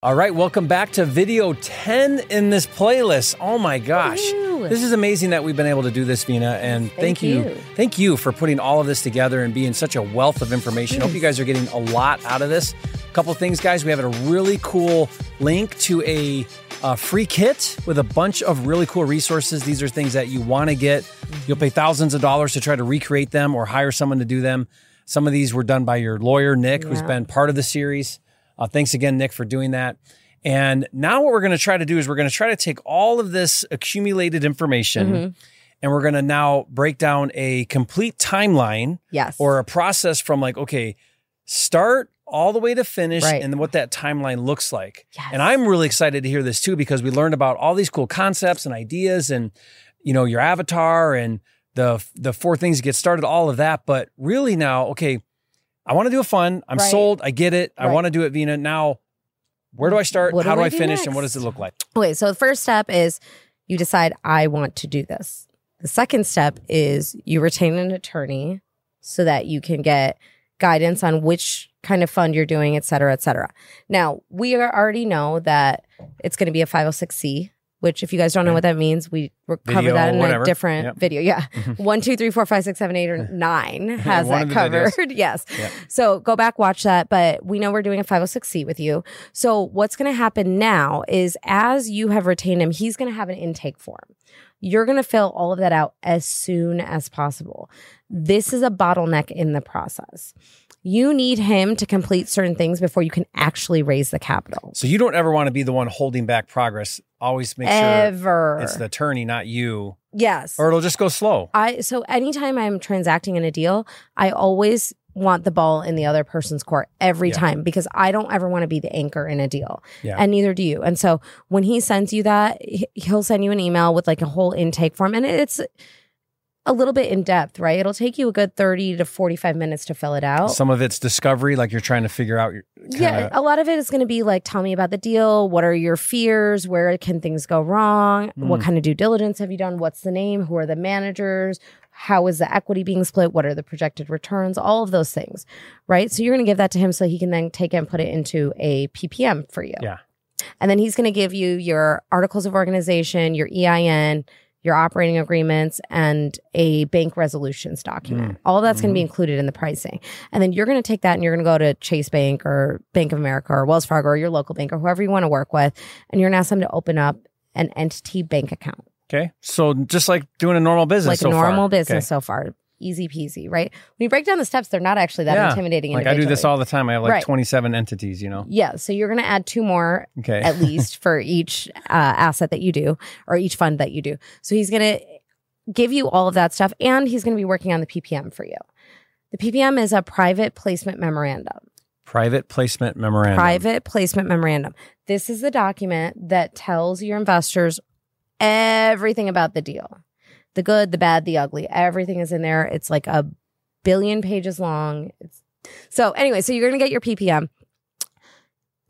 All right, welcome back to video 10 in this playlist. Oh my gosh. This is amazing that we've been able to do this, Veena. And thank, Thank you. you. Thank you for putting all of this together and being such a wealth of information. Hope you guys are getting a lot out of this. A couple things, guys. We have a really cool link to a, uh free kit with a bunch of really cool resources. These are things that you want to get. You'll pay thousands of dollars to try to recreate them or hire someone to do them. Some of these were done by your lawyer, Nick, who's been part of the series. Uh, thanks again, Nick, for doing that. And now what we're going to try to do is we're going to try to take all of this accumulated information Mm-hmm. and we're going to now break down a complete timeline Yes. or a process from like, okay, start all the way to finish Right. and what that timeline looks like. Yes. And I'm really excited to hear this too because we learned about all these cool concepts and ideas and you know your avatar and the the four things to get started, all of that. But really now, okay, I want to do a fun. I'm Right. sold. I get it. I want to do it, Veena. Now, where do I start? What How do do I do finish? And what does it look like? Okay, so the first step is you decide I want to do this. The second step is you retain an attorney so that you can get guidance on which kind of fund you're doing, et cetera, et cetera. Now, we already know that it's going to be a 506c, which if you guys don't know what that means, we cover that in whatever. a different Yep. video. Yeah. Mhm. One, two, three, four, five, six, seven, eight, or nine has that of the videos. covered. yes. Yep. So go back, watch that. But we know we're doing a 506c with you. So what's going to happen now is as you have retained him, he's going to have an intake form. You're going to fill all of that out as soon as possible. This is a bottleneck in the process. You need him to complete certain things before you can actually raise the capital. So you don't ever want to be the one holding back progress. Always make sure Ever. it's the attorney, not you, yes. or it'll just go slow. I so anytime I'm transacting in a deal, I always want the ball in the other person's court every Yeah. time because I don't ever want to be the anchor in a deal. Yeah. And neither do you. And so when he sends you that, he'll send you an email with like a whole intake form and it's a little bit in depth, right? It'll take you a good 30 to 45 minutes to fill it out. Some of it's discovery, like you're trying to figure out your kinda, Yeah, a lot of it is going to be like, tell me about the deal. What are your fears? Where can things go wrong? What Mm. kind of due diligence have you done? What's the name? Who are the managers? How is the equity being split? What are the projected returns? All of those things, right? So you're going to give that to him so he can then take it and put it into a PPM for you. Yeah. And then he's going to give you your articles of organization, your EIN, your operating agreements, and a bank resolutions document. Mm. All that's going to Mm-hmm. be included in the pricing. And then you're going to take that and you're going to go to Chase Bank or Bank of America or Wells Fargo or your local bank or whoever you want to work with. And you're going to ask them to open up an entity bank account, Okay, so just like doing a normal business, like so a far. normal Okay. business so far. Easy peasy, right? When you break down the steps, they're not actually that Yeah. intimidating. Like I do this all the time. I have like Right. 27 entities. You know. Yeah. So you're going to add two more Okay. at least for each uh, asset that you do or each fund that you do. So he's going to give you all of that stuff and he's going to be working on the PPM for you. The PPM is a private placement memorandum. Private placement memorandum. Private placement memorandum. This is the document that tells your investors everything about the deal. The good, the bad, the ugly. Everything is in there. It's like a billion pages long. It's so anyway, so you're going to get your PPM.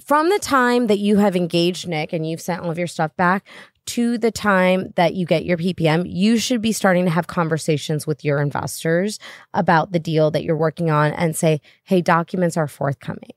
From the time that you have engaged Nick and you've sent all of your stuff back to the time that you get your PPM, you should be starting to have conversations with your investors about the deal that you're working on and say, hey, documents are forthcoming.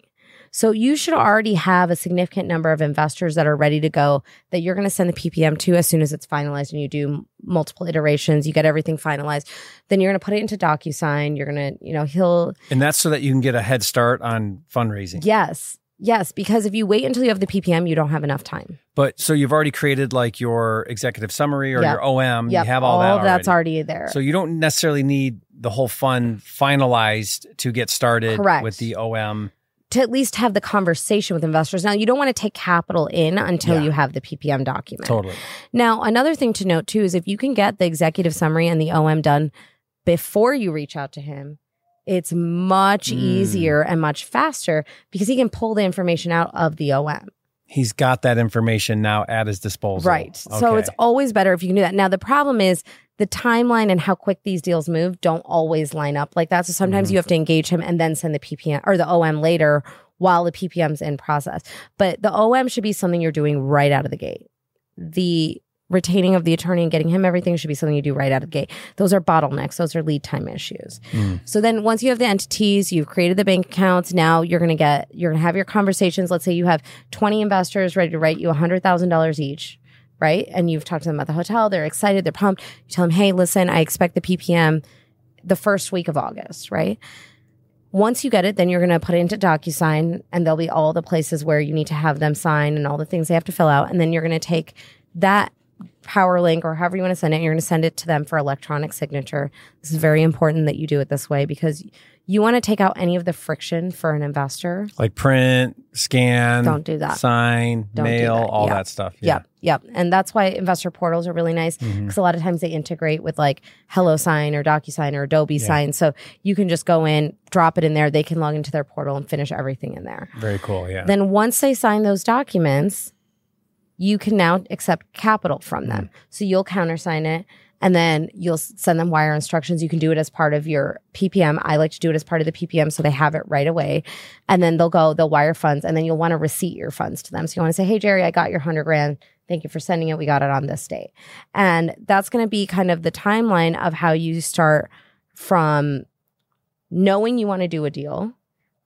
So you should already have a significant number of investors that are ready to go that you're going to send the PPM to as soon as it's finalized and you do multiple iterations, you get everything finalized. Then you're going to put it into DocuSign. You're going to, you know, he'll and that's so that you can get a head start on fundraising. Yes. Yes, because if you wait until you have the PPM, you don't have enough time. But so you've already created like your executive summary or Yep. your OM. Yep, You have all, that. of that's already. already there. So you don't necessarily need the whole fund finalized to get started Correct. with the OM. To at least have the conversation with investors. Now, you don't want to take capital in until Yeah. you have the PPM document. Totally. Now, another thing to note too is if you can get the executive summary and the OM done before you reach out to him, it's much Mm. easier and much faster because he can pull the information out of the OM. He's got that information now at his disposal. Right. So it's always better if you can do that. Now, the problem is the timeline and how quick these deals move don't always line up like that. So sometimes Mhm. you have to engage him and then send the PPM or the OM later while the PPM's in process. But the OM should be something you're doing right out of the gate. The retaining of the attorney and getting him everything should be something you do right out of the gate. Those are bottlenecks. Those are lead time issues. So then once you have the entities, you've created the bank accounts. Now you're going to get, you're going to have your conversations. Let's say you have 20 investors ready to write you $100,000 each. Right. And you've talked to them at the hotel. They're excited. They're pumped. You tell them, Hey, listen, I expect the PPM the first week of August. Right. Once you get it, then you're going to put it into DocuSign and there'll be all the places where you need to have them sign and all the things they have to fill out. And then you're going to take that power link or however you want to send it, you're going to send it to them for electronic signature. This is very important that you do it this way because you want to take out any of the friction for an investor. Like print, scan, Don't do that. sign, Don't mail, that. all Yeah. that stuff. Yeah. Yep, yep. And that's why investor portals are really nice because Mm-hmm. a lot of times they integrate with like HelloSign or DocuSign or Adobe Sign. So you can just go in, drop it in there. They can log into their portal and finish everything in there. Very cool. Yeah. Then once they sign those documents, you can now accept capital from them. So you'll countersign it and then you'll send them wire instructions. You can do it as part of your PPM. I like to do it as part of the PPM so they have it right away. And then they'll go, they'll wire funds and then you'll want to receipt your funds to them. So you want to say, Hey, Jerry, I got your hundred grand. Thank you for sending it. We got it on this date. And that's going to be kind of the timeline of how you start from knowing you want to do a deal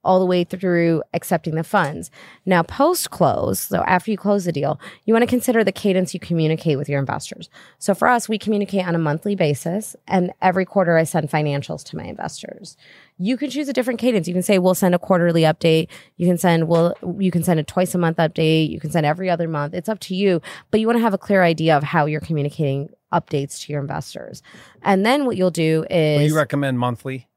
all the way through accepting the funds. Now, post close, so after you close the deal, you want to consider the cadence you communicate with your investors. So for us, we communicate on a monthly basis, and every quarter I send financials to my investors. You can choose a different cadence. You can say we'll send a quarterly update. You can send well, you can send a twice a month update. You can send every other month. It's up to you, but you want to have a clear idea of how you're communicating updates to your investors. And then what you'll do is Well, you recommend monthly?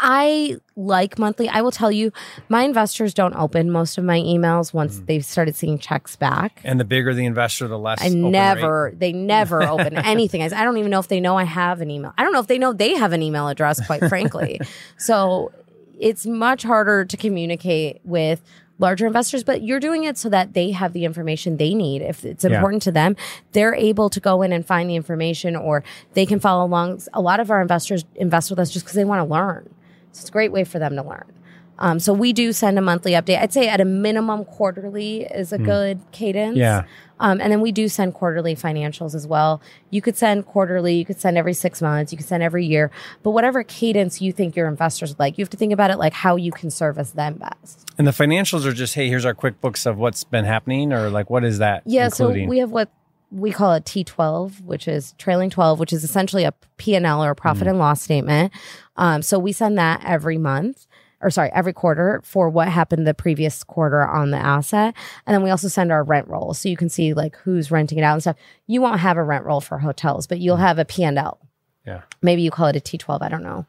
I like monthly. I will tell you, my investors don't open most of my emails once mm. they've started seeing checks back. And the bigger the investor, the less. I open rate? never, they never open anything. I I don't even know if they know I have an email. I don't know if they know they have an email address, quite frankly. So it's much harder to communicate with larger investors, but you're doing it so that they have the information they need. If it's Yeah. important to them, they're able to go in and find the information or they can follow along. A lot of our investors invest with us just because they want to learn. So it's a great way for them to learn. Um, so we do send a monthly update. I'd say at a minimum quarterly is a good cadence. Yeah. Um, and then we do send quarterly financials as well. You could send quarterly, you could send every six months, you could send every year, but whatever cadence you think your investors would like, you have to think about it like how you can service them best. And the financials are just, hey, here's our QuickBooks of what's been happening, or like what is that? Yeah, including? so we have what we call it T12, which is trailing 12, which is essentially a P&L or a profit Mm. and loss statement. Um, so we send that every month or sorry, every quarter for what happened the previous quarter on the asset. And then we also send our rent roll. So you can see like who's renting it out and stuff. You won't have a rent roll for hotels, but you'll have a P&L. yeah. Maybe you call it a T12. I don't know.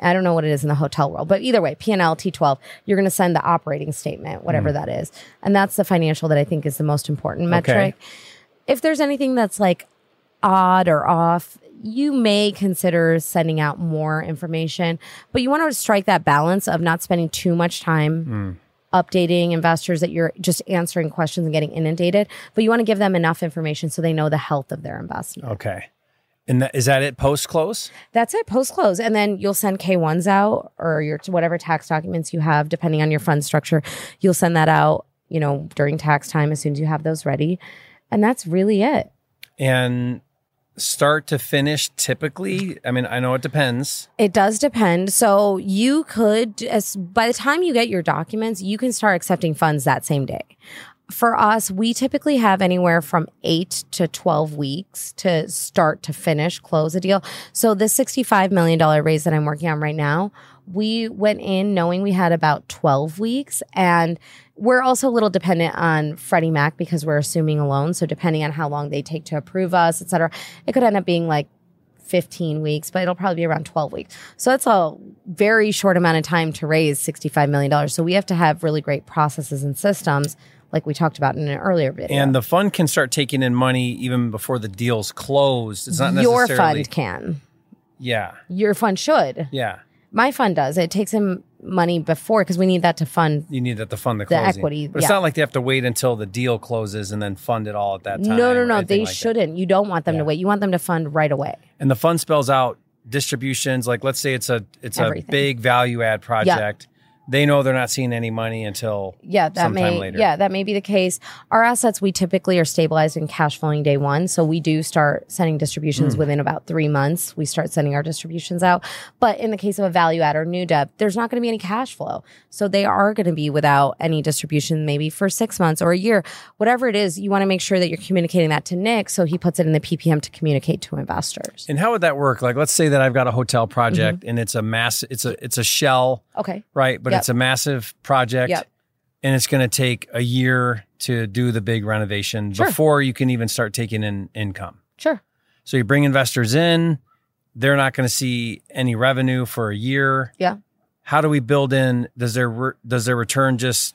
I don't know what it is in the hotel world, but either way, P&L, T12, you're going to send the operating statement, whatever that is. And that's the financial that I think is the most important metric. If there's anything that's like odd or off, you may consider sending out more information, but you want to strike that balance of not spending too much time hmm. updating investors that you're just answering questions and getting inundated, but you want to give them enough information so they know the health of their investment. Okay. And that, is that it post close? That's it, post close. And then you'll send K1s out or your whatever tax documents you have, depending on your fund structure. You'll send that out, you know, during tax time as soon as you have those ready. And that's really it. And start to finish typically, I mean, I know it depends. It does depend. So you could, as by the time you get your documents, you can start accepting funds that same day. For us, we typically have anywhere from eight to 12 weeks to start to finish, close a deal. So the $65 million raise that I'm working on right now, we went in knowing we had about 12 weeks and we're also a little dependent on Freddie Mac because we're assuming a loan. So depending on how long they take to approve us, et cetera, it could end up being like 15 weeks, but it'll probably be around 12 weeks. So that's a very short amount of time to raise $65 million. So we have to have really great processes and systems like we talked about in an earlier video. And the fund can start taking in money even before the deal's closed. It's not necessarily your fund can. Yeah. Your fund should. Yeah. My fund does. It takes in money before because we need that to fund. You need that to fund the The equity, But it's yeah. not like they have to wait until the deal closes and then fund it all at that time. No, no, no. They like shouldn't. You don't want them Yeah. to wait. You want them to fund right away. And the fund spells out distributions. Like let's say it's a it's Everything. a big value add project. They know they're not seeing any money until Yeah, that sometime may later. yeah that may be the case. Our assets we typically are stabilized and cash flowing day one, so we do start sending distributions Hmm. within about three months. We start sending our distributions out. But in the case of a value add or new debt, there's not going to be any cash flow, so they are going to be without any distribution maybe for six months or a year, whatever it is. You want to make sure that you're communicating that to Nick, so he puts it in the PPM to communicate to investors. And how would that work? Like, let's say that I've got a hotel project Mm-hmm. and it's a mass, it's a it's a shell, Okay. right? But Yep. it's a massive project, Yep. and it's going to take a year to do the big renovation Sure. before you can even start taking in income. Sure. So you bring investors in, they're not going to see any revenue for a year. Yeah. How do we build in? Does their re- does their return just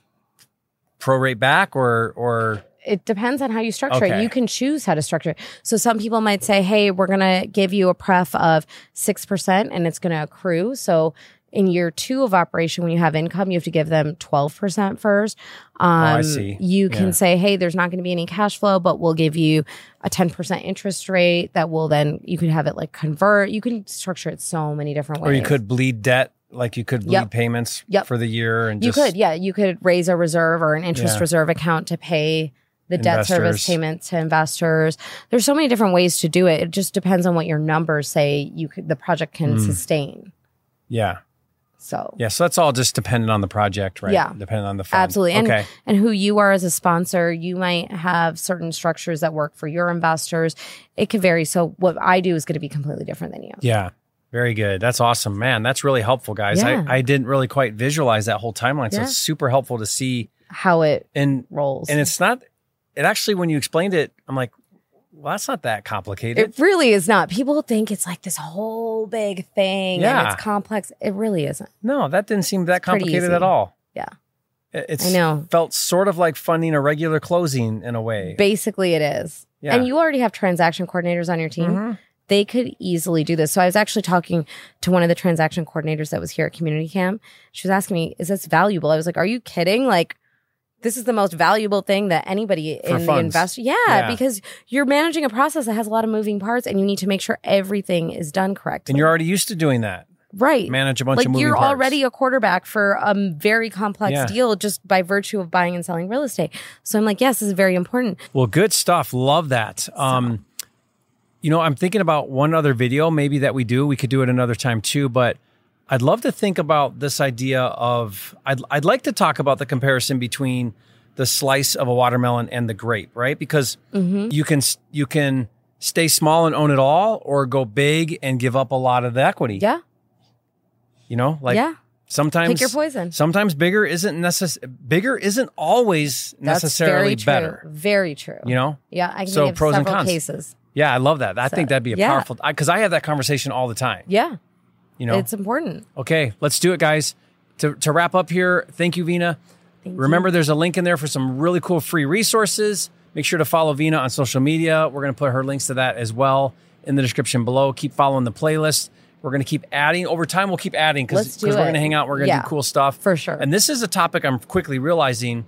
prorate back, or or it depends on how you structure Okay. it. You can choose how to structure it. So some people might say, "Hey, we're going to give you a pref of 6% and it's going to accrue." So in year 2 of operation when you have income, you have to give them 12% first. Um, Oh, I see. You can Yeah. say, "Hey, there's not going to be any cash flow, but we'll give you a 10% interest rate that will then you can have it like convert. You can structure it so many different ways. or you could bleed debt, like you could bleed Yep. payments Yep. for the year, and You just could, yeah. You could raise a reserve or an interest Yeah. reserve account to pay the debt service Investors. payment to investors. There's so many different ways to do it. It just depends on what your numbers say you could, the project can Mm. sustain. yeah, So yeah. So that's all just dependent on the project, right? Yeah. depending on the fund. absolutely. And okay. and who you are as a sponsor, you might have certain structures that work for your investors. It could vary. So what I do is going to be completely different than you. Yeah. Very good. That's awesome, man. That's really helpful, guys. Yeah. I, I didn't really quite visualize that whole timeline, so Yeah. it's super helpful to see. How it And rolls. and it's not. It actually, when you explained it, I'm like, well, that's not that complicated. it really is not. People think it's like this whole big thing Yeah. and it's complex. It really isn't. no, that didn't seem that pretty complicated at all. Yeah. It- It's I know. felt sort of like funding a regular closing in a way. Basically, it is. Yeah. And you already have transaction coordinators on your team. Mhm. They could easily do this. So I was actually talking to one of the transaction coordinators that was here at Community Camp. She was asking me, "Is this valuable?" I was like, "Are you kidding? Like, this is the most valuable thing that anybody For in the funds. investor. Yeah, Yeah. because you're managing a process that has a lot of moving parts, and you need to make sure everything is done correctly. And you're already used to doing that. right. Manage a bunch like of moving you're parts. already a quarterback for a very complex Yeah. deal just by virtue of buying and selling real estate. So I'm like, yes, this is very important. Well, good stuff. Love that. Um, you know, I'm thinking about one other video maybe that we do. We could do it another time too, but I'd love to think about this idea of I'd I'd like to talk about the comparison between the slice of a watermelon and the grape, right? Because Mm-hmm. you can you can stay small and own it all or go big and give up a lot of the equity. Yeah. You know, like yeah. sometimes Pick your poison. Sometimes bigger isn't necess- bigger isn't always That's necessarily very true. better. Very true. You know? Yeah, I can So pros and cons. cases. Yeah, I love that. I think that'd be a yeah. powerful because I, have that conversation all the time. Yeah, You know. it's important. okay, let's do it, guys. To to wrap up here, thank you, Veena. Thank Remember, there's a link in there for some really cool free resources. Make sure to follow Veena on social media. We're going to put her links to that as well in the description below. Keep following the playlist. We're going to keep adding over time. We'll keep adding because we're going to hang out. We're going to Yeah, do cool stuff for sure. And this is a topic I'm quickly realizing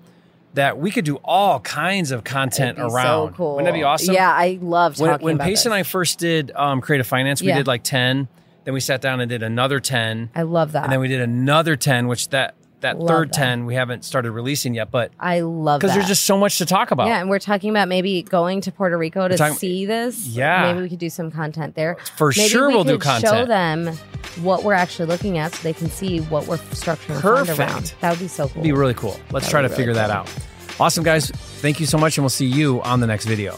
that we could do all kinds of content around. So cool. Wouldn't that be awesome? Yeah, I love when, talking when about Pace this. and I first did um, creative finance, we Yeah. did like 10. Then we sat down and did another 10. I love that. And then we did another 10, which that that Love third that. 10 we haven't started releasing yet, but I love that. because there's just so much to talk about. yeah, and we're talking about maybe going to Puerto Rico to talking- see this. Yeah. maybe we could do some content there. For maybe sure we we'll do could Show them what we're actually looking at, so they can see what we're structuring Perfect. around. That would be so cool. It'd be really cool. Let's That try to be figure really that out. Awesome, guys. Thank you so much, and we'll see you on the next video.